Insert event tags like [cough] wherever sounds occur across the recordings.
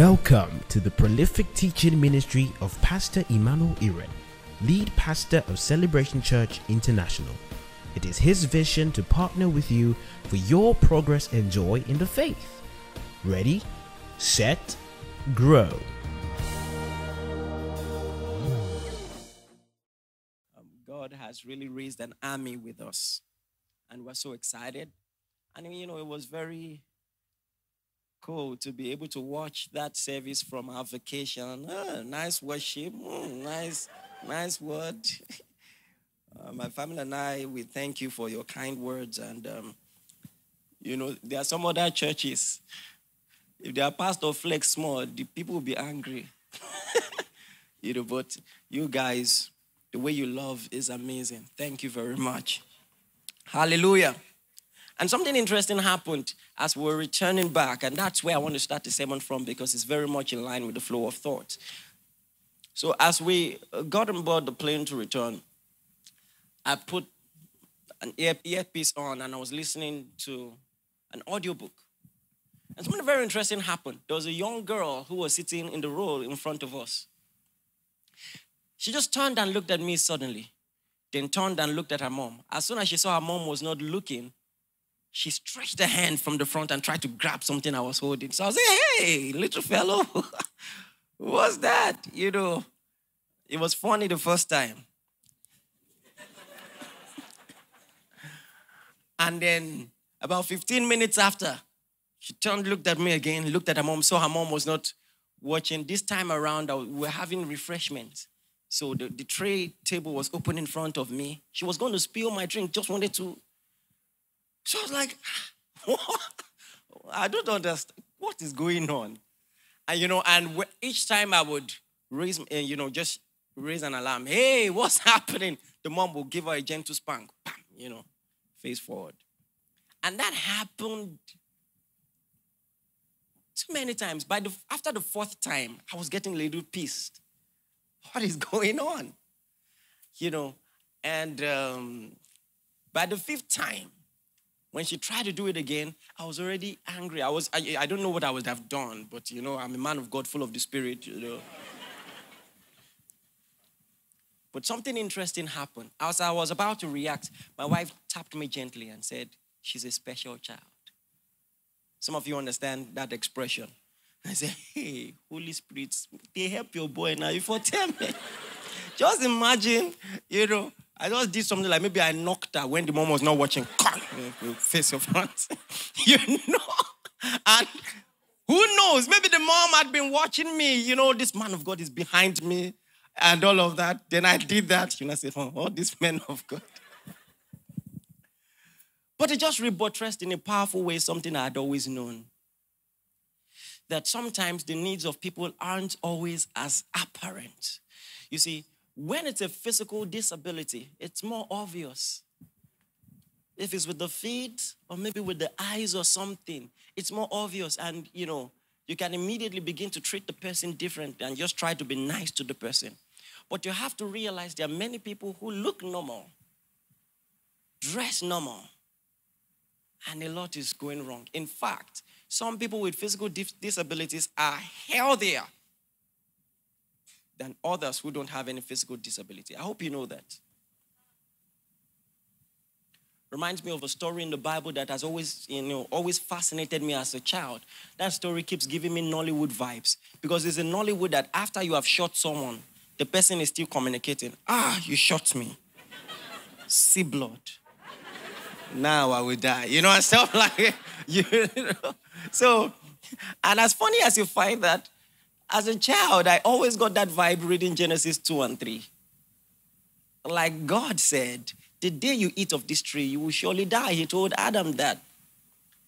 Welcome to the prolific teaching ministry of Pastor Emmanuel Iren, lead pastor of Celebration Church International. It is his vision to partner with you for your progress and joy in the faith. Ready, set, grow. Um, God has really raised an army with us, and we're so excited. And you know, it was very cool to be able to watch that service from our vacation. Ah, nice worship, mm, nice, nice word. [laughs] Uh, my family and I, we thank you for your kind words. And um, you know, there are some other churches. If their pastor flex small, the people will be angry. [laughs] you know, but you guys, the way you love is amazing. Thank you very much. Hallelujah. And something interesting happened as we were returning back, and that's where I want to start the sermon from because it's very much in line with the flow of thought. So, as we uh, got on board the plane to return, I put an earpiece on and I was listening to an audiobook. And something very interesting happened. There was a young girl who was sitting in the row in front of us. She just turned and looked at me suddenly, then turned and looked at her mom. As soon as she saw her mom was not looking, she stretched her hand from the front and tried to grab something I was holding. So I was like, hey, little fellow, [laughs] what's that? You know, it was funny the first time. [laughs] and then about 15 minutes after, she turned, looked at me again, looked at her mom, saw her mom was not watching. This time around, we were having refreshments. So the, the tray table was open in front of me. She was going to spill my drink, just wanted to so I was like, [laughs] what? I don't understand. What is going on? And you know, and each time I would raise, eh, you know, just raise an alarm. Hey, what's [laughs] happening? The mom will give her a gentle spank. Bam, you know, face forward. And that happened too many times. By the after the fourth time, I was getting a little pissed. What is [laughs] going on? You know, and um, by the fifth time, when she tried to do it again, I was already angry. I was I, I don't know what I would have done, but you know, I'm a man of God full of the spirit, you know. but something interesting happened. As I was about to react, my wife tapped me gently and said, She's a special child. Some of you understand that expression. I said, Hey, Holy Spirit, they help your boy now. You for tell me. [laughs] Just imagine, you know, I just did something like maybe I knocked her when the mom was not watching. Face your front. [laughs] you know? And who knows? Maybe the mom had been watching me. You know, this man of God is behind me and all of that. Then I did that. You know, I said, oh, these men of God. But it just rebuttressed in a powerful way something I had always known. That sometimes the needs of people aren't always as apparent. You see, when it's a physical disability, it's more obvious. If it's with the feet or maybe with the eyes or something, it's more obvious. And, you know, you can immediately begin to treat the person differently and just try to be nice to the person. But you have to realize there are many people who look normal, dress normal, and a lot is going wrong. In fact, some people with physical disabilities are healthier than others who don't have any physical disability. I hope you know that. Reminds me of a story in the Bible that has always, you know, always fascinated me as a child. That story keeps giving me Nollywood vibes because it's in Nollywood that after you have shot someone, the person is still communicating. Ah, you shot me. See blood. Now I will die. You know, and stuff [laughs] like you know. So, and as funny as you find that, as a child, I always got that vibe reading Genesis 2 and 3. Like God said, the day you eat of this tree, you will surely die. He told Adam that.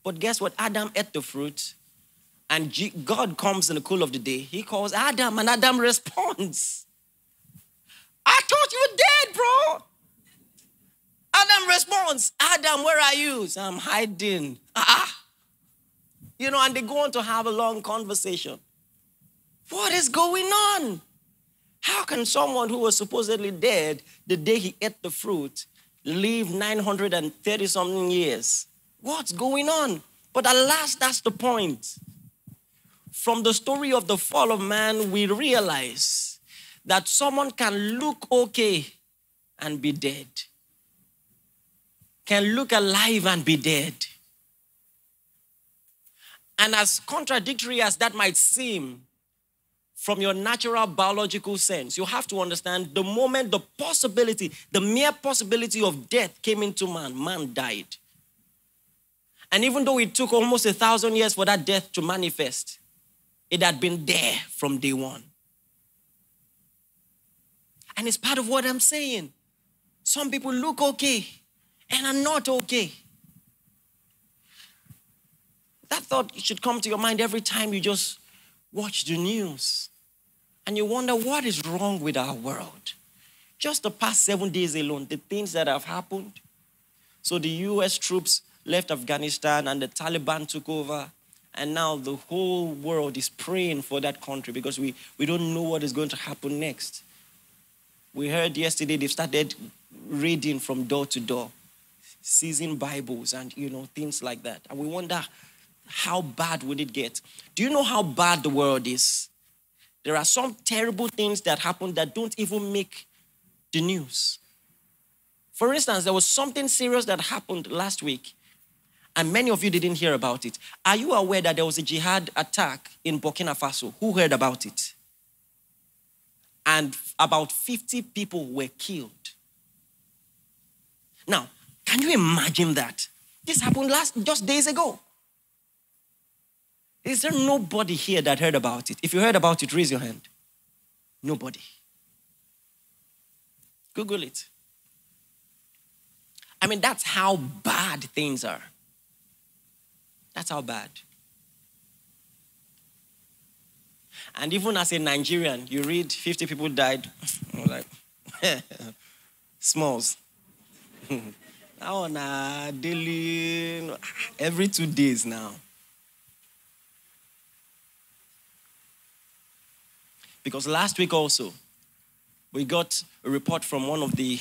But guess what? Adam ate the fruit, and God comes in the cool of the day. He calls Adam, and Adam responds. I thought you were dead, bro. Adam responds, Adam, where are you? I'm hiding. Ah. You know, and they go on to have a long conversation. What is going on? How can someone who was supposedly dead the day he ate the fruit live 930 something years? What's going on? But alas, that's the point. from the story of the fall of man, we realize that someone can look okay and be dead, can look alive and be dead. And as contradictory as that might seem, from your natural biological sense, you have to understand the moment the possibility, the mere possibility of death came into man, man died. And even though it took almost a thousand years for that death to manifest, it had been there from day one. And it's part of what I'm saying. Some people look okay and are not okay. That thought should come to your mind every time you just watch the news and you wonder what is wrong with our world. Just the past seven days alone, the things that have happened. So the US troops left Afghanistan and the Taliban took over. And now the whole world is praying for that country because we, we don't know what is going to happen next. We heard yesterday they've started reading from door to door, seizing Bibles and you know things like that. And we wonder how bad would it get? Do you know how bad the world is? There are some terrible things that happen that don't even make the news. For instance, there was something serious that happened last week, and many of you didn't hear about it. Are you aware that there was a jihad attack in Burkina Faso? Who heard about it? and about 50 people were killed. Now, can you imagine that? This happened last just days ago. Is there nobody here that heard about it? If you heard about it, raise your hand. Nobody. Google it. I mean, that's how bad things are. That's how bad. And even as a Nigerian, you read 50 people died. [laughs] I'm like, [laughs] smalls. now on a daily, every two days now. Because last week also, we got a report from one of the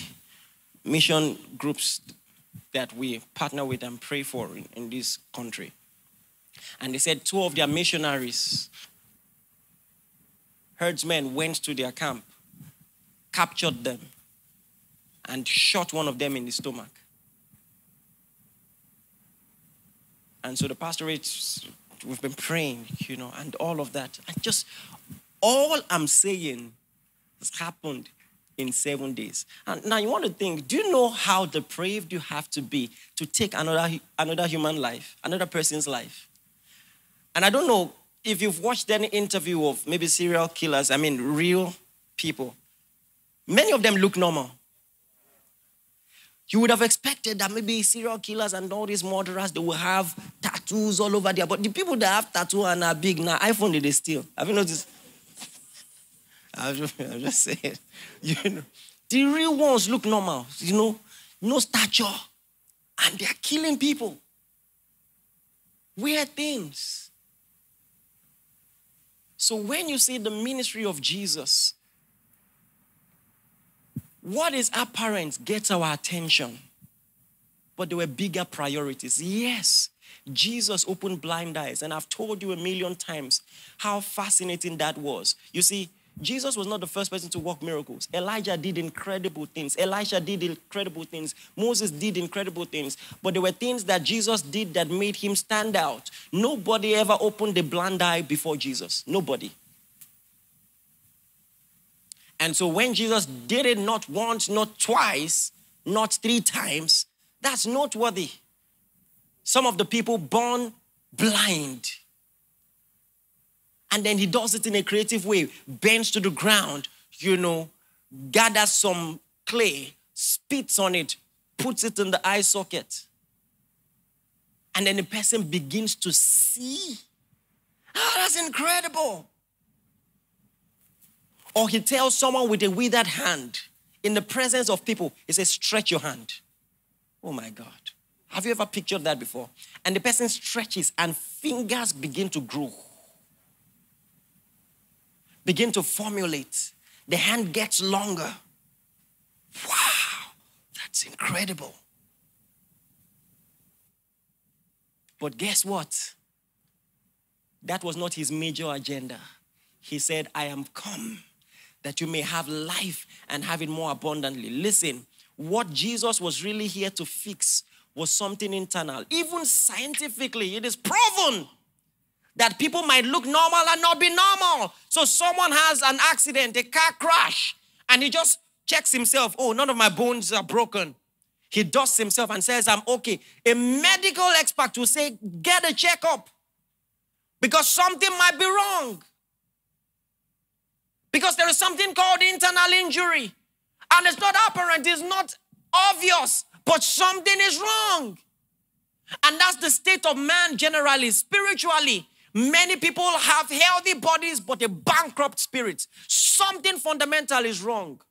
mission groups that we partner with and pray for in, in this country. And they said two of their missionaries herdsmen went to their camp, captured them, and shot one of them in the stomach. And so the pastorate, we've been praying, you know, and all of that. And just all I'm saying has happened in seven days. And now you want to think, do you know how depraved you have to be to take another, another human life, another person's life? And I don't know if you've watched any interview of maybe serial killers, I mean real people, many of them look normal. You would have expected that maybe serial killers and all these murderers, they will have tattoos all over there. But the people that have tattoos and are big now, iPhone they steal. Have you noticed? I'm just, [laughs] I'm just saying. [laughs] You know, the real ones look normal, you know, no stature. And they're killing people. Weird things. So when you see the ministry of Jesus, what is apparent gets our attention. But there were bigger priorities. Yes, Jesus opened blind eyes, and I've told you a million times how fascinating that was. You see, Jesus was not the first person to work miracles. Elijah did incredible things. Elisha did incredible things. Moses did incredible things. But there were things that Jesus did that made him stand out. Nobody ever opened a blind eye before Jesus. Nobody. And so when Jesus did it not once, not twice, not three times, that's noteworthy. Some of the people born blind and then he does it in a creative way, bends to the ground, you know, gathers some clay, spits on it, puts it in the eye socket. And then the person begins to see. Oh, that's incredible. Or he tells someone with a withered hand in the presence of people, he says, stretch your hand. Oh my God. Have you ever pictured that before? And the person stretches and fingers begin to grow begin to formulate. The hand gets longer. Wow, that's incredible. But guess what? that was not his major agenda. He said, I am come that you may have life and have it more abundantly. Listen, what Jesus was really here to fix was something internal. Even scientifically, it is proven that people might look normal and not be normal. So someone has an accident, a car crash, and he just checks himself. Oh, none of my bones are broken. He dusts himself and says, I'm okay. A medical expert will say, get a checkup because something might be wrong. Because there is something called internal injury. And it's not apparent, it's not obvious, but something is wrong. And that's the state of man generally, spiritually. Many people have healthy bodies, but a bankrupt spirit. Something fundamental is wrong.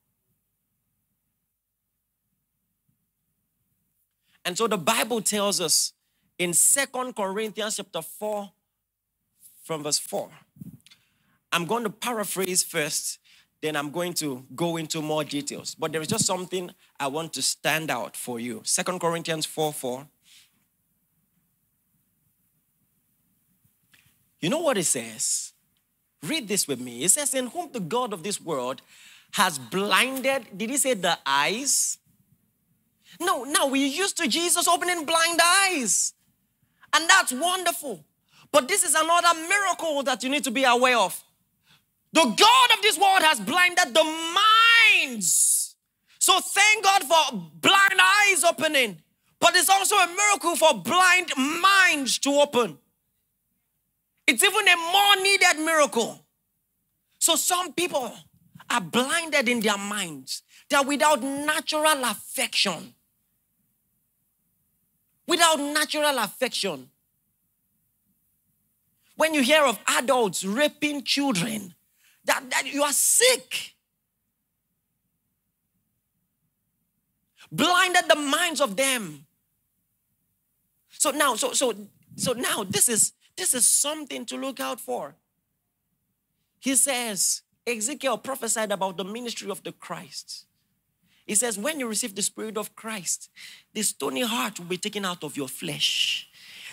And so the Bible tells us in Second Corinthians chapter 4, from verse 4. I'm going to paraphrase first, then I'm going to go into more details. But there is just something I want to stand out for you. Second Corinthians 4 4. You know what it says? Read this with me. It says, In whom the God of this world has blinded, did he say the eyes? No, now we're used to Jesus opening blind eyes. And that's wonderful. But this is another miracle that you need to be aware of. The God of this world has blinded the minds. So thank God for blind eyes opening. But it's also a miracle for blind minds to open. It's even a more needed miracle. So some people are blinded in their minds. They're without natural affection. Without natural affection. When you hear of adults raping children, that, that you are sick. Blinded the minds of them. So now, so so so now this is this is something to look out for. He says, Ezekiel prophesied about the ministry of the Christ. He says, when you receive the Spirit of Christ, the stony heart will be taken out of your flesh.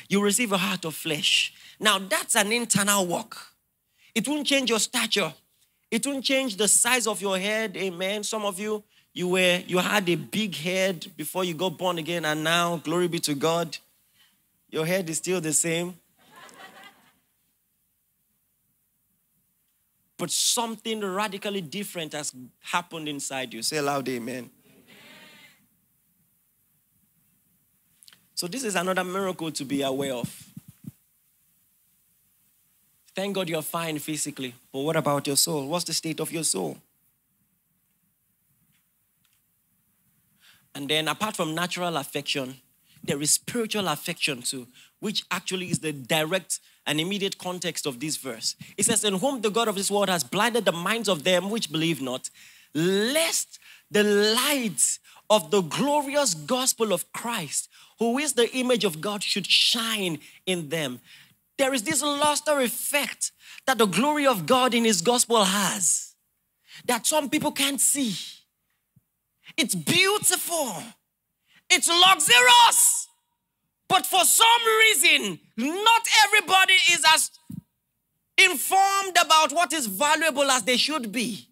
You receive a heart of flesh. Now, that's an internal work. It won't change your stature. It won't change the size of your head. Amen. Some of you, you were you had a big head before you got born again, and now, glory be to God, your head is still the same. But something radically different has happened inside you. Say loud, amen. So, this is another miracle to be aware of. Thank God you're fine physically, but what about your soul? What's the state of your soul? And then, apart from natural affection, there is spiritual affection too, which actually is the direct and immediate context of this verse. It says, In whom the God of this world has blinded the minds of them which believe not, lest the light of the glorious gospel of Christ, who is the image of God, should shine in them. There is this luster effect that the glory of God in His gospel has that some people can't see. It's beautiful, it's luxurious. But for some reason, not everybody is as informed about what is valuable as they should be.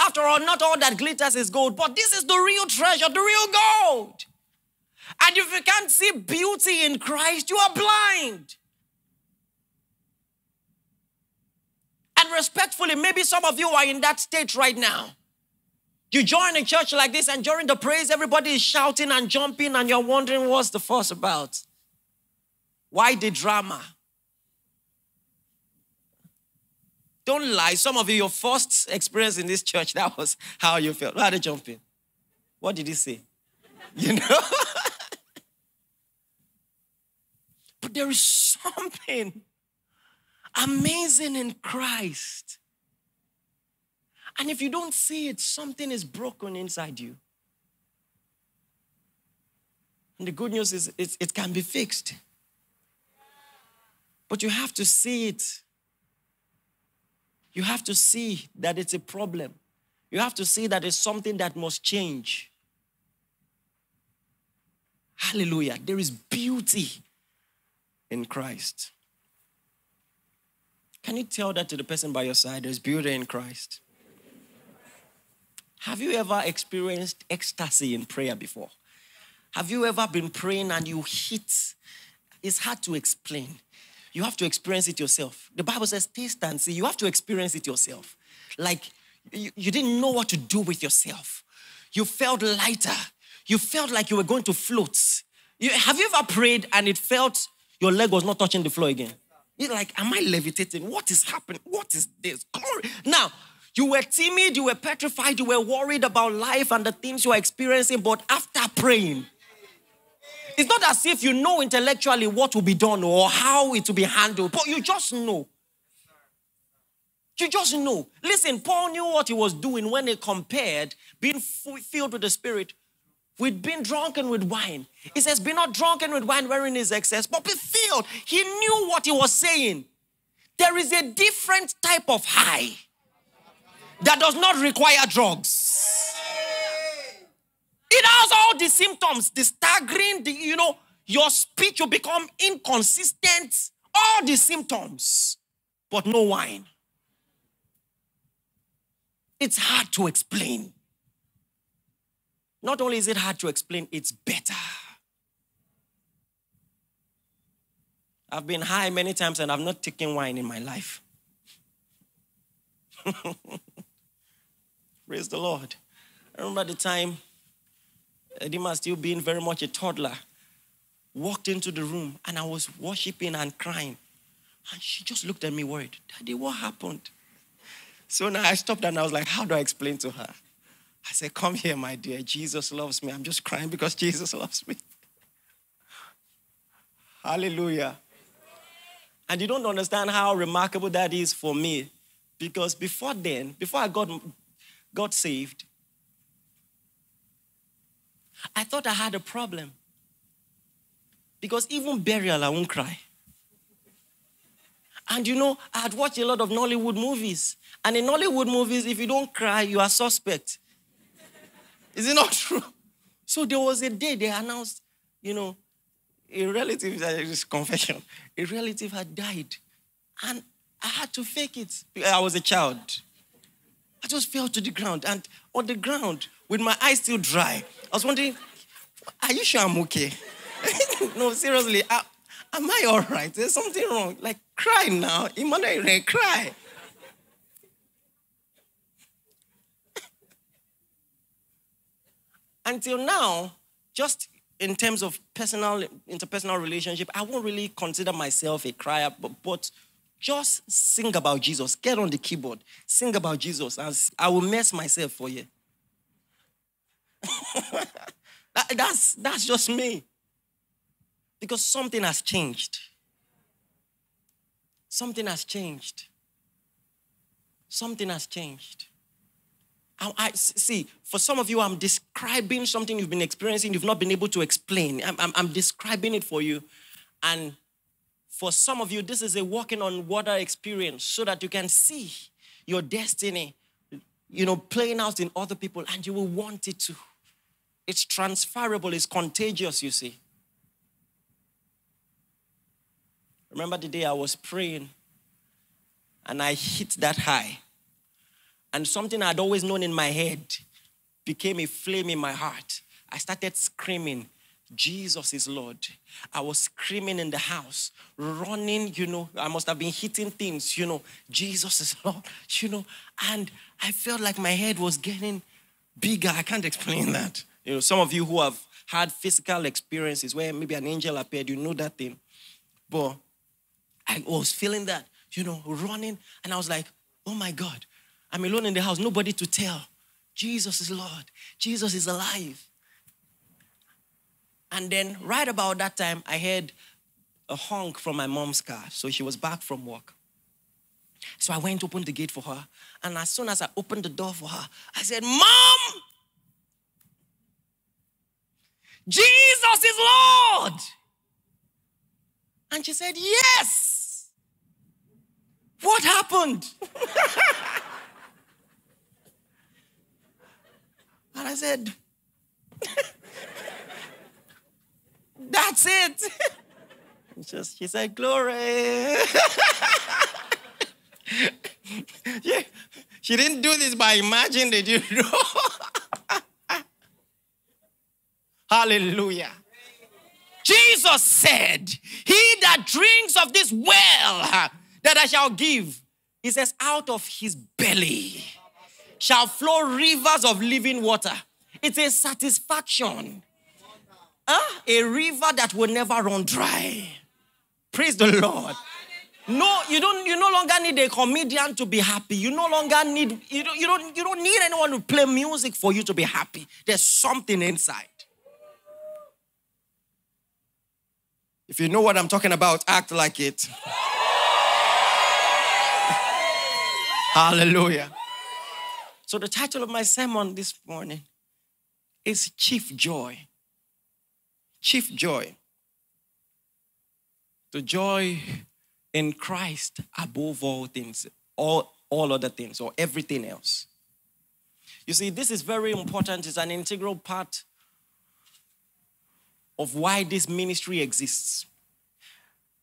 After all, not all that glitters is gold, but this is the real treasure, the real gold. And if you can't see beauty in Christ, you are blind. And respectfully, maybe some of you are in that state right now. You join a church like this, and during the praise, everybody is shouting and jumping, and you're wondering what's the fuss about? Why the drama? Don't lie. Some of you, your first experience in this church, that was how you felt. Why are they jumping? What did he say? You know? [laughs] but there is something amazing in Christ and if you don't see it, something is broken inside you. And the good news is it, it can be fixed. But you have to see it. You have to see that it's a problem. You have to see that it's something that must change. Hallelujah. There is beauty in Christ. Can you tell that to the person by your side? There's beauty in Christ. Have you ever experienced ecstasy in prayer before? Have you ever been praying and you hit? It's hard to explain. You have to experience it yourself. The Bible says, taste and see. You have to experience it yourself. Like you, you didn't know what to do with yourself. You felt lighter. You felt like you were going to float. You, have you ever prayed and it felt your leg was not touching the floor again? You're like, am I levitating? What is happening? What is this? Glory. Now, you were timid, you were petrified, you were worried about life and the things you are experiencing, but after praying, it's not as if you know intellectually what will be done or how it will be handled, but you just know. You just know. Listen, Paul knew what he was doing when he compared being filled with the Spirit with being drunken with wine. He says, Be not drunken with wine wherein is excess, but be filled. He knew what he was saying. There is a different type of high that does not require drugs. It has all the symptoms, the staggering, the, you know, your speech will become inconsistent, all the symptoms, but no wine. It's hard to explain. Not only is it hard to explain, it's better. I've been high many times and I've not taken wine in my life. [laughs] Praise the Lord. I remember the time uh, Edima still being very much a toddler, walked into the room and I was worshiping and crying. And she just looked at me worried. Daddy, what happened? So now I stopped and I was like, how do I explain to her? I said, Come here, my dear. Jesus loves me. I'm just crying because [laughs] Jesus loves me. Hallelujah. And you don't understand how remarkable that is for me. Because before then, before I got, got saved, I thought I had a problem. Because even burial, I won't cry. And you know, I had watched a lot of Nollywood movies. And in Nollywood movies, if you don't cry, you are suspect. Is it not [laughs] true? So there was a day they announced, you know, a relative, confession, a relative had died. And I had to fake it. I was a child. I just fell to the ground. And on the ground, with my eyes still dry, I was wondering, are you sure I'm okay? [laughs] no, seriously, I, am I all right? There's something wrong. Like, cry now. Emmanuel, cry. [laughs] Until now, just in terms of personal, interpersonal relationship, I won't really consider myself a crier, but, but just sing about Jesus. Get on the keyboard, sing about Jesus, and I will mess myself for you. [laughs] that, that's, that's just me. Because something has changed. Something has changed. Something has changed. I, I, see, for some of you, I'm describing something you've been experiencing, you've not been able to explain. I'm, I'm, I'm describing it for you. And for some of you, this is a walking on water experience so that you can see your destiny, you know, playing out in other people and you will want it to. It's transferable, it's contagious, you see. Remember the day I was praying and I hit that high. And something I'd always known in my head became a flame in my heart. I started screaming, Jesus is Lord. I was screaming in the house, running, you know, I must have been hitting things, you know, Jesus is Lord, you know, and I felt like my head was getting bigger. I can't explain that. You know, some of you who have had physical experiences where maybe an angel appeared, you know that thing. But I was feeling that, you know, running, and I was like, oh my God, I'm alone in the house, nobody to tell. Jesus is Lord. Jesus is alive. And then, right about that time, I heard a honk from my mom's car. So she was back from work. So I went to open the gate for her. And as soon as I opened the door for her, I said, Mom, Jesus is Lord. And she said, Yes. What happened? [laughs] And I said, [laughs] That's it. [laughs] just she said, Glory. [laughs] yeah. she didn't do this by imagining, did you know? [laughs] Hallelujah. Jesus said, He that drinks of this well that I shall give, he says, out of his belly shall flow rivers of living water. It's a satisfaction. Huh? A river that will never run dry. Praise the Lord. No, you don't. You no longer need a comedian to be happy. You no longer need. You don't. You don't. You don't need anyone to play music for you to be happy. There's something inside. If you know what I'm talking about, act like it. [laughs] Hallelujah. So the title of my sermon this morning is Chief Joy. Chief Joy. The joy in Christ above all things, all, all other things, or everything else. You see, this is very important. It's an integral part of why this ministry exists.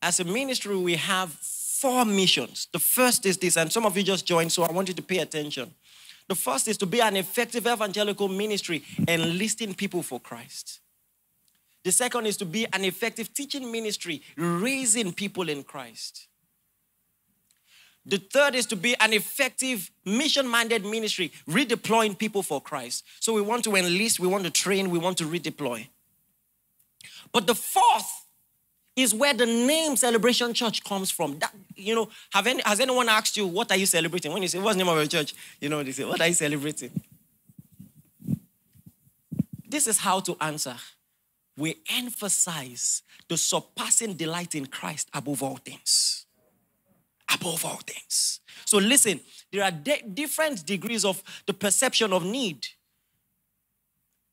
As a ministry, we have four missions. The first is this, and some of you just joined, so I want you to pay attention. The first is to be an effective evangelical ministry enlisting people for Christ. The second is to be an effective teaching ministry, raising people in Christ. The third is to be an effective mission minded ministry, redeploying people for Christ. So we want to enlist, we want to train, we want to redeploy. But the fourth is where the name Celebration Church comes from. That, you know, have any, has anyone asked you, what are you celebrating? When you say, what's the name of your church? You know, they say, what are you celebrating? This is how to answer we emphasize the surpassing delight in Christ above all things. Above all things. So, listen, there are de- different degrees of the perception of need.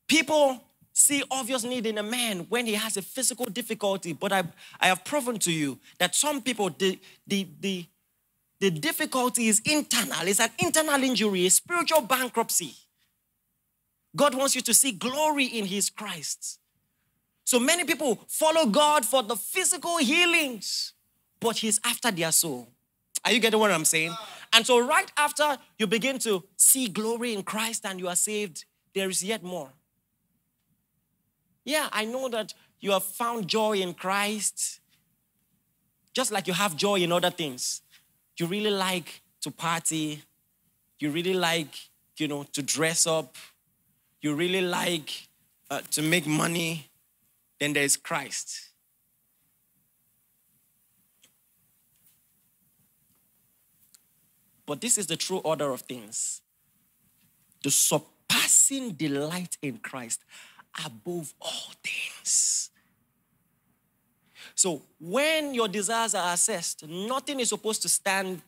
People see obvious need in a man when he has a physical difficulty, but I, I have proven to you that some people, the, the, the, the difficulty is internal, it's an internal injury, a spiritual bankruptcy. God wants you to see glory in his Christ. So many people follow God for the physical healings, but He's after their soul. Are you getting what I'm saying? And so, right after you begin to see glory in Christ and you are saved, there is yet more. Yeah, I know that you have found joy in Christ, just like you have joy in other things. You really like to party, you really like, you know, to dress up, you really like uh, to make money, then there is Christ. But this is the true order of things the surpassing delight in Christ above all things. So, when your desires are assessed, nothing is supposed to stand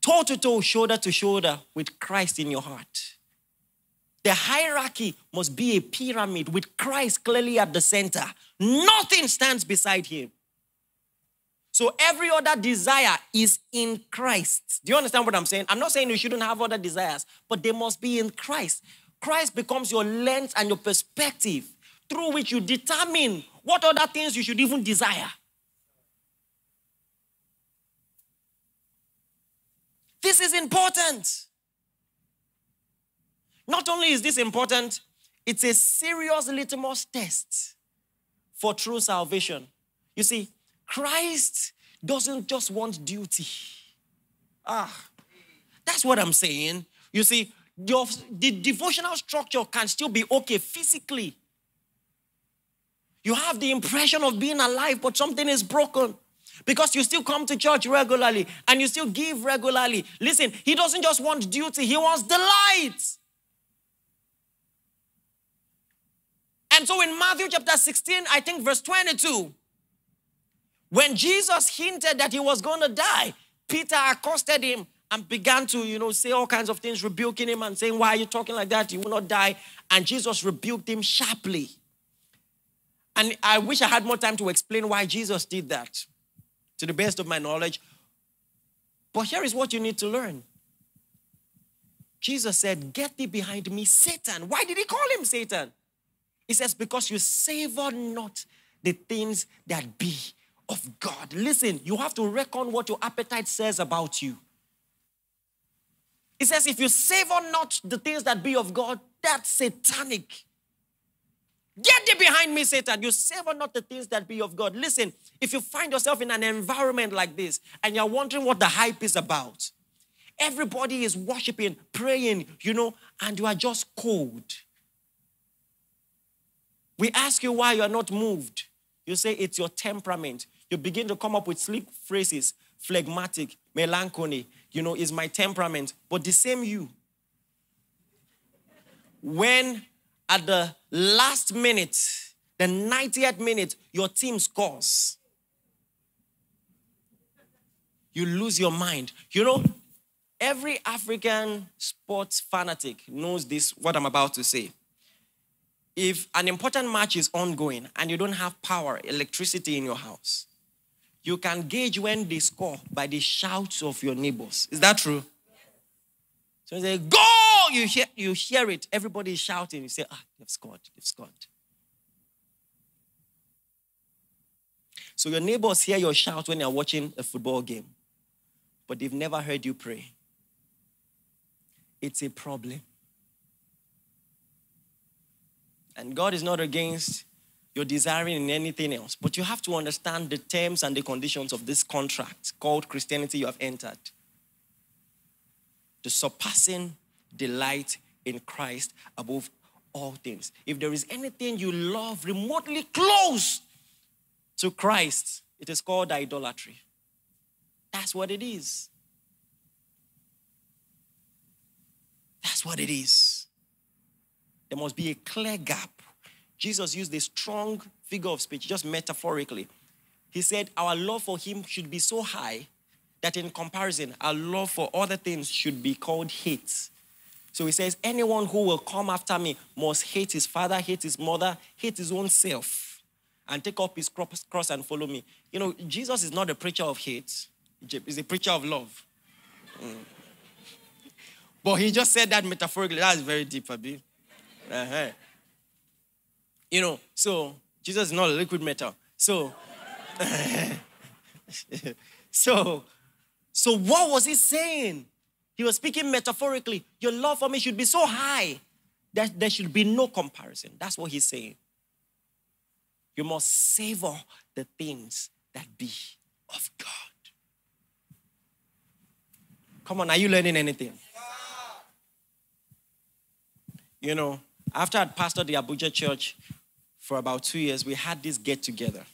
toe to toe, shoulder to shoulder with Christ in your heart. The hierarchy must be a pyramid with Christ clearly at the center. Nothing stands beside him. So every other desire is in Christ. Do you understand what I'm saying? I'm not saying you shouldn't have other desires, but they must be in Christ. Christ becomes your lens and your perspective through which you determine what other things you should even desire. This is important. Not only is this important, it's a serious litmus test for true salvation. You see, Christ doesn't just want duty. Ah, that's what I'm saying. You see, your, the devotional structure can still be okay physically. You have the impression of being alive, but something is broken because you still come to church regularly and you still give regularly. Listen, he doesn't just want duty, he wants delight. And so in Matthew chapter 16, I think verse 22, when Jesus hinted that he was going to die, Peter accosted him and began to, you know, say all kinds of things, rebuking him and saying, Why are you talking like that? You will not die. And Jesus rebuked him sharply. And I wish I had more time to explain why Jesus did that, to the best of my knowledge. But here is what you need to learn. Jesus said, Get thee behind me, Satan. Why did he call him Satan? He says, Because you savor not the things that be of God. Listen, you have to reckon what your appetite says about you. It says, if you savor not the things that be of God, that's satanic. Get thee behind me, Satan. You savor not the things that be of God. Listen, if you find yourself in an environment like this and you're wondering what the hype is about, everybody is worshiping, praying, you know, and you are just cold. We ask you why you are not moved. You say it's your temperament. You begin to come up with sleep phrases, phlegmatic, melancholy, you know, is my temperament. But the same you. When at the last minute, the 90th minute, your team scores. You lose your mind. You know, every African sports fanatic knows this, what I'm about to say. If an important match is ongoing and you don't have power, electricity in your house, you can gauge when they score by the shouts of your neighbors. Is that true? So say, Go! You hear, you hear it, everybody is shouting. You say, Ah, they've scored, they've scored. So your neighbors hear your shout when they are watching a football game, but they've never heard you pray. It's a problem. And God is not against your desiring in anything else, but you have to understand the terms and the conditions of this contract called Christianity you have entered. The surpassing delight in Christ above all things. If there is anything you love remotely close to Christ, it is called idolatry. That's what it is. That's what it is. There must be a clear gap. Jesus used a strong figure of speech, just metaphorically. He said, Our love for Him should be so high that in comparison, our love for other things should be called hate. So he says, Anyone who will come after me must hate his father, hate his mother, hate his own self, and take up his cross and follow me. You know, Jesus is not a preacher of hate, he's a preacher of love. Mm. But he just said that metaphorically. That's very deep, Abi. Uh-huh. You know, so Jesus is not a liquid metal. So, [laughs] so, so what was he saying? He was speaking metaphorically. Your love for me should be so high that there should be no comparison. That's what he's saying. You must savor the things that be of God. Come on, are you learning anything? You know, after I'd pastored the Abuja church for about two years, we had this get together.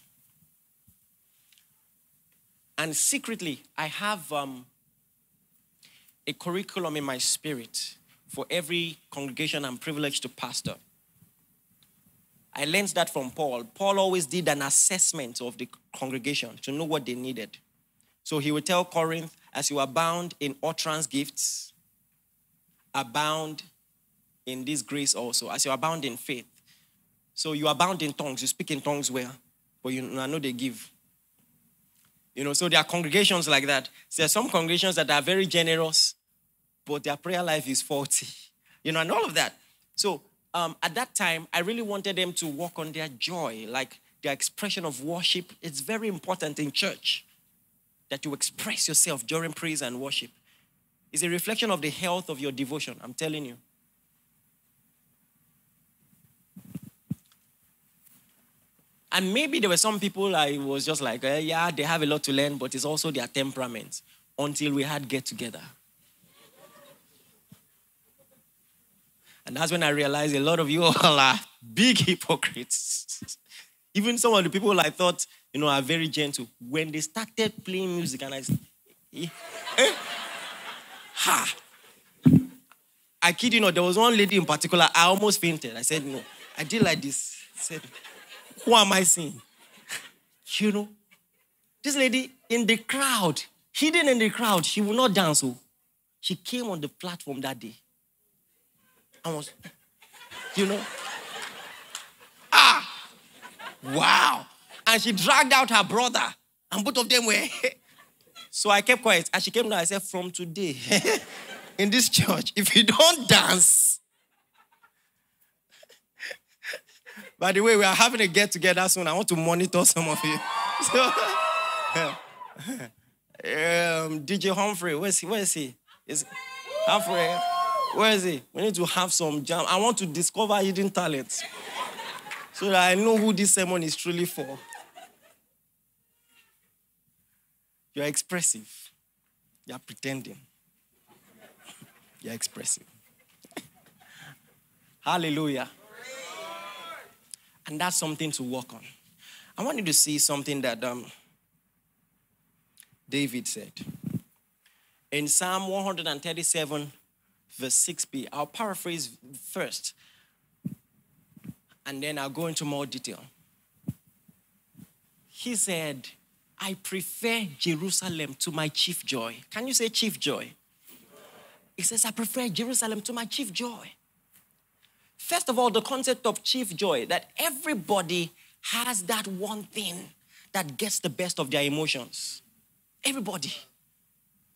And secretly, I have um, a curriculum in my spirit for every congregation I'm privileged to pastor. I learned that from Paul. Paul always did an assessment of the congregation to know what they needed. So he would tell Corinth, as you abound in utterance gifts, abound in this grace also, as you abound in faith. So you abound in tongues, you speak in tongues well, but you know they give. You know, so there are congregations like that. There are some congregations that are very generous, but their prayer life is faulty. [laughs] You know, and all of that. So um, at that time, I really wanted them to work on their joy, like their expression of worship. It's very important in church that you express yourself during praise and worship. It's a reflection of the health of your devotion, I'm telling you. And maybe there were some people I was just like, eh, yeah, they have a lot to learn, but it's also their temperament until we had get together. And that's when I realized a lot of you [laughs] all are big hypocrites. Even some of the people I thought, you know, are very gentle. When they started playing music, and I said, eh, eh, ha. I kid you not, there was one lady in particular, I almost fainted. I said, no. I did like this. I said, who am I seeing? You know, this lady in the crowd, hidden in the crowd, she will not dance. Oh. she came on the platform that day. I was, you know, ah, wow. And she dragged out her brother, and both of them were. so I kept quiet. And she came down. I said, From today, [laughs] in this church, if you don't dance, by the way, we are having a get together soon. I want to monitor some of you. So, um, DJ Humphrey, where's he? Where is he? Is, Alfred, where is he? We need to have some jam. I want to discover hidden talents so that I know who this sermon is truly for. You're expressive. You're pretending. You're expressive. [laughs] Hallelujah. And that's something to work on. I want you to see something that um, David said. In Psalm 137, verse 6b, I'll paraphrase first, and then I'll go into more detail. He said, I prefer Jerusalem to my chief joy. Can you say chief joy? He says, I prefer Jerusalem to my chief joy. First of all, the concept of chief joy that everybody has that one thing that gets the best of their emotions. Everybody.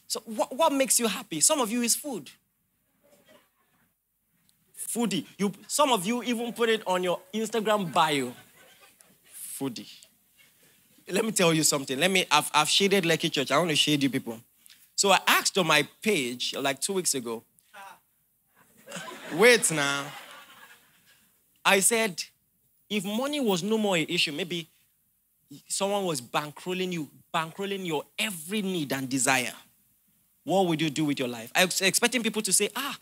So, what, what makes you happy? Some of you is food. Foodie. You, some of you even put it on your Instagram bio. Foodie. Let me tell you something. Let me, I've, I've shaded Lekki Church. I want to shade you people. So I asked on my page like two weeks ago. Ah. Wait now. I said, if money was no more an issue, maybe someone was bankrolling you, bankrolling your every need and desire, what would you do with your life? I was expecting people to say, ah,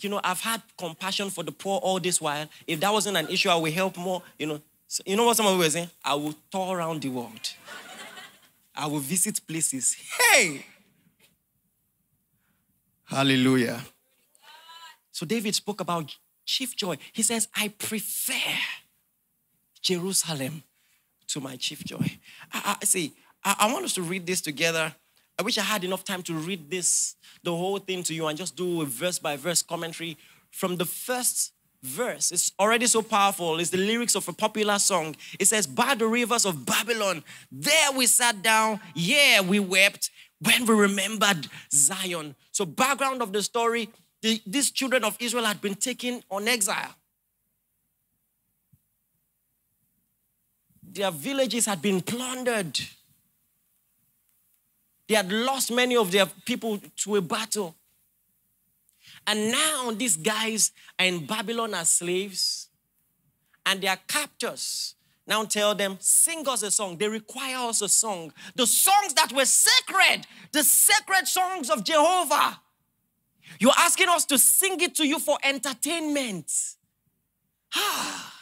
you know, I've had compassion for the poor all this while. If that wasn't an issue, I would help more. You know, so, you know what some of you were saying? I will tour around the world. I will visit places. Hey! Hallelujah. So David spoke about chief joy. He says, I prefer Jerusalem to my chief joy. I, I see, I, I want us to read this together. I wish I had enough time to read this, the whole thing to you, and just do a verse by verse commentary from the first verse. It's already so powerful. It's the lyrics of a popular song. It says, By the rivers of Babylon, there we sat down, yeah, we wept when we remembered Zion. So, background of the story the, these children of Israel had been taken on exile. Their villages had been plundered. They had lost many of their people to a battle. And now these guys are in Babylon as slaves, and their captors now tell them, sing us a song. They require us a song. The songs that were sacred, the sacred songs of Jehovah. You're asking us to sing it to you for entertainment. Ah. [sighs]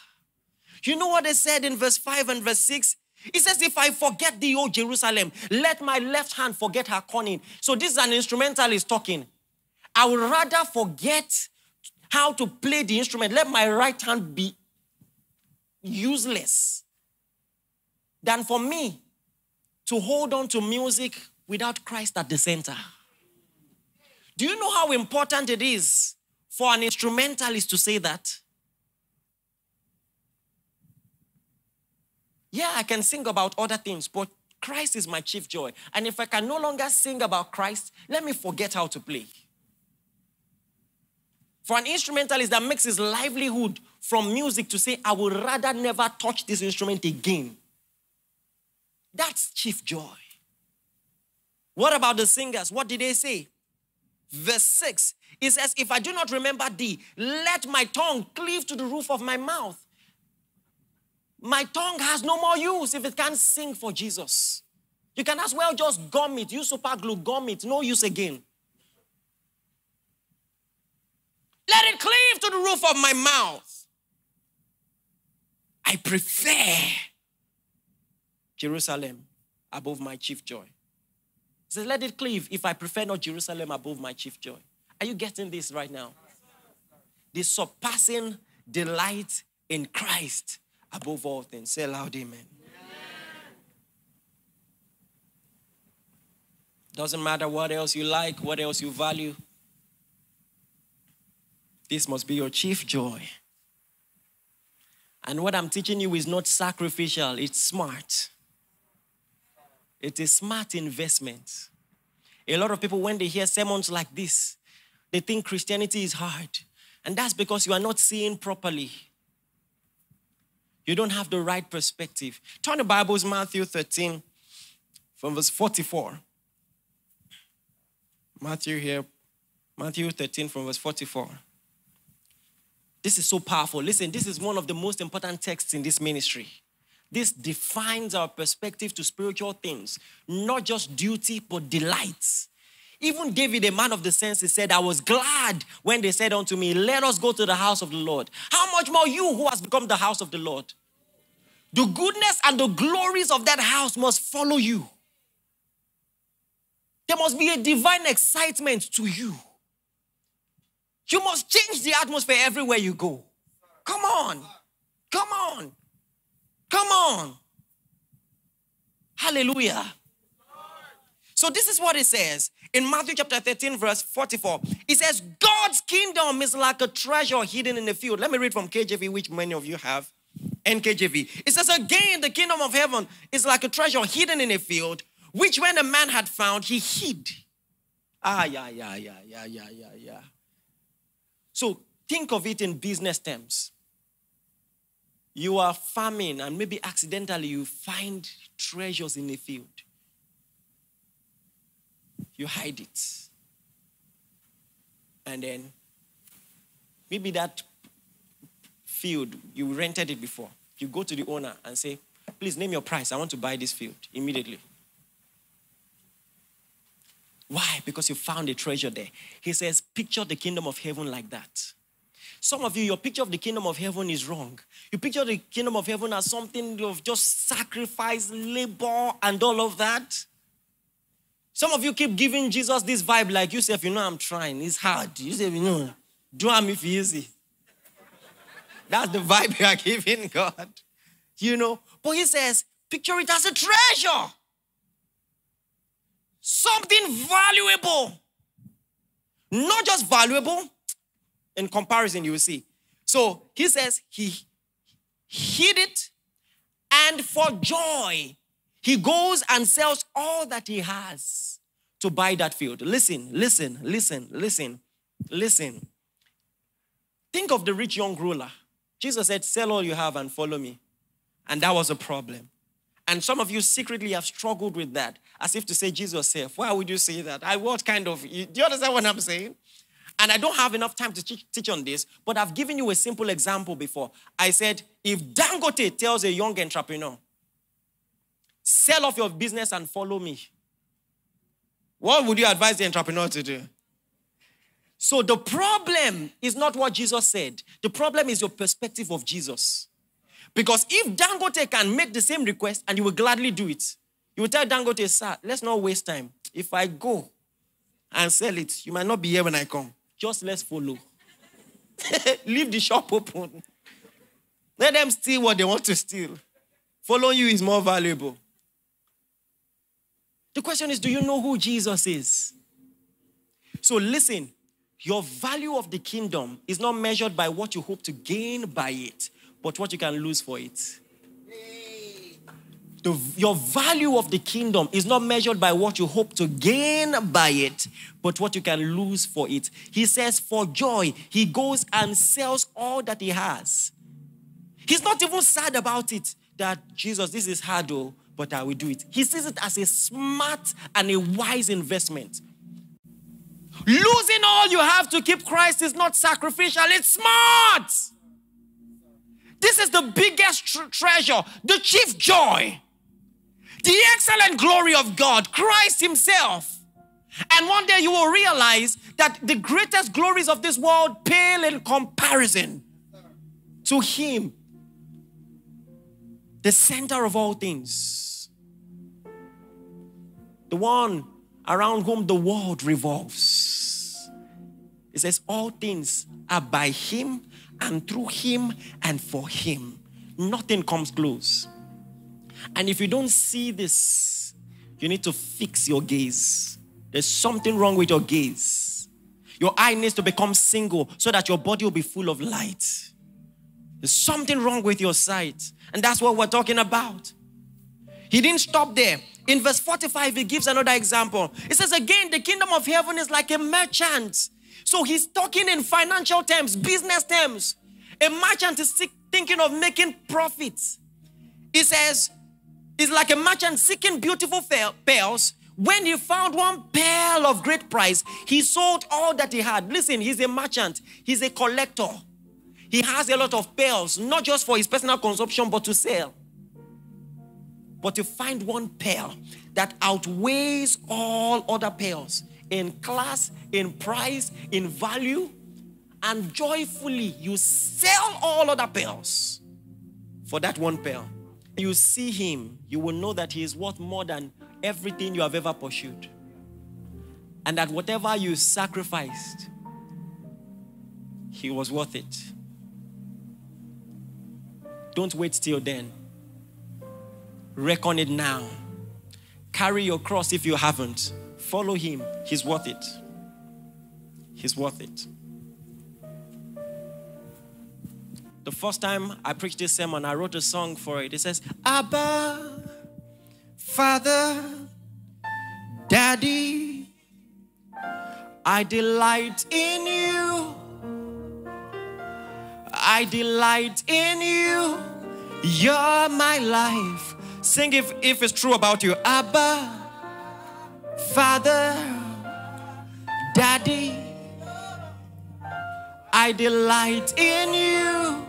You know what they said in verse 5 and verse 6? It says, If I forget thee, O Jerusalem, let my left hand forget her cunning. So this is an instrumentalist talking. I would rather forget how to play the instrument. Let my right hand be useless than for me to hold on to music without Christ at the center. Do you know how important it is for an instrumentalist to say that? Yeah, I can sing about other things, but Christ is my chief joy. And if I can no longer sing about Christ, let me forget how to play. For an instrumentalist that makes his livelihood from music to say, I would rather never touch this instrument again. That's chief joy. What about the singers? What did they say? Verse 6, it says, If I do not remember thee, let my tongue cleave to the roof of my mouth. My tongue has no more use if it can't sing for Jesus. You can as well just gum it, use super glue, gum it, no use again. Let it cleave to the roof of my mouth. I prefer Jerusalem above my chief joy. He says, Let it cleave if I prefer not Jerusalem above my chief joy. Are you getting this right now? The surpassing delight in Christ above all things. Say loud, amen. Doesn't matter what else you like, what else you value. This must be your chief joy. And what I'm teaching you is not sacrificial, it's smart. It is smart investment. A lot of people, when they hear sermons like this, they think Christianity is hard. And that's because you are not seeing properly. You don't have the right perspective. Turn the Bibles, Matthew 13, from verse 44. Matthew here, Matthew 13 from verse 44. This is so powerful. Listen, this is one of the most important texts in this ministry. This defines our perspective to spiritual things, not just duty, but delights. Even David, a man of the senses, said, I was glad when they said unto me, Let us go to the house of the Lord. How much more you who has become the house of the Lord? The goodness and the glories of that house must follow you. There must be a divine excitement to you. You must change the atmosphere everywhere you go. Come on. Come on. Come on. Hallelujah. So, this is what it says in Matthew chapter 13, verse 44. It says, God's kingdom is like a treasure hidden in the field. Let me read from KJV, which many of you have. NKJV. It says, Again, the kingdom of heaven is like a treasure hidden in a field, which when a man had found, he hid. Ah, yeah, yeah, yeah, yeah, yeah, yeah, yeah. So think of it in business terms. You are farming, and maybe accidentally you find treasures in a field. You hide it. And then maybe that field, you rented it before. You go to the owner and say, Please name your price. I want to buy this field immediately. Why? Because you found a treasure there. He says, Picture the kingdom of heaven like that. Some of you, your picture of the kingdom of heaven is wrong. You picture the kingdom of heaven as something of just sacrifice, labor, and all of that. Some of you keep giving Jesus this vibe like you say, if you know, I'm trying. It's hard. You say, you know, do I'm if easy. That's the vibe you are giving God. You know, but he says, picture it as a treasure something valuable. Not just valuable, in comparison, you will see. So he says he hid it, and for joy, he goes and sells all that he has to buy that field. Listen, listen, listen, listen, listen. Think of the rich young ruler. Jesus said, Sell all you have and follow me. And that was a problem. And some of you secretly have struggled with that, as if to say, Jesus said, Why would you say that? I what kind of, do you understand what I'm saying? And I don't have enough time to teach, on this, but I've given you a simple example before. I said, if Dangote tells a young entrepreneur, sell off your business and follow me, what would you advise the entrepreneur to do? So the problem is not what Jesus said. The problem is your perspective of Jesus. Because if Dangote can make the same request and you will gladly do it, you will tell Dangote, sir, let's not waste time. If I go and sell it, you might not be here when I come. Just let's follow. [laughs] Leave the shop open. Let them steal what they want to steal. Following you is more valuable. The question is do you know who Jesus is? So listen, your value of the kingdom is not measured by what you hope to gain by it, but what you can lose for it. The, your value of the kingdom is not measured by what you hope to gain by it, but what you can lose for it. He says, for joy, he goes and sells all that he has. He's not even sad about it that Jesus, this is hard, though, but I will do it. He sees it as a smart and a wise investment. Losing all you have to keep Christ is not sacrificial, it's smart. This is the biggest tr- treasure, the chief joy, the excellent glory of God, Christ Himself. And one day you will realize that the greatest glories of this world pale in comparison to Him, the center of all things, the one around whom the world revolves. It says, All things are by Him and through him and for him. Nothing comes close. And if you don't see this, you need to fix your gaze. There's something wrong with your gaze. Your eye needs to become single so that your body will be full of light. There's something wrong with your sight. And that's what we're talking about. He didn't stop there. In verse 45, he gives another example. It says, Again, the kingdom of heaven is like a merchant so he's talking in financial terms, business terms. A merchant is thinking of making profits. He says, it's like a merchant seeking beautiful pearls, When he found one pearl of great price, he sold all that he had. Listen, he's a merchant, he's a collector. He has a lot of pearls, not just for his personal consumption, but to sell. But to find one pearl that outweighs all other pearls in class, in price, in value, and joyfully you sell all other pearls for that one pearl. You see him, you will know that he is worth more than everything you have ever pursued. And that whatever you sacrificed, he was worth it. Don't wait till then. Reckon it now. Carry your cross if you haven't. Follow him. He's worth it. He's worth it. The first time I preached this sermon, I wrote a song for it. It says, Abba, Father, Daddy, I delight in you. I delight in you. You're my life. Sing if, if it's true about you. Abba, Father, Daddy, I delight in you.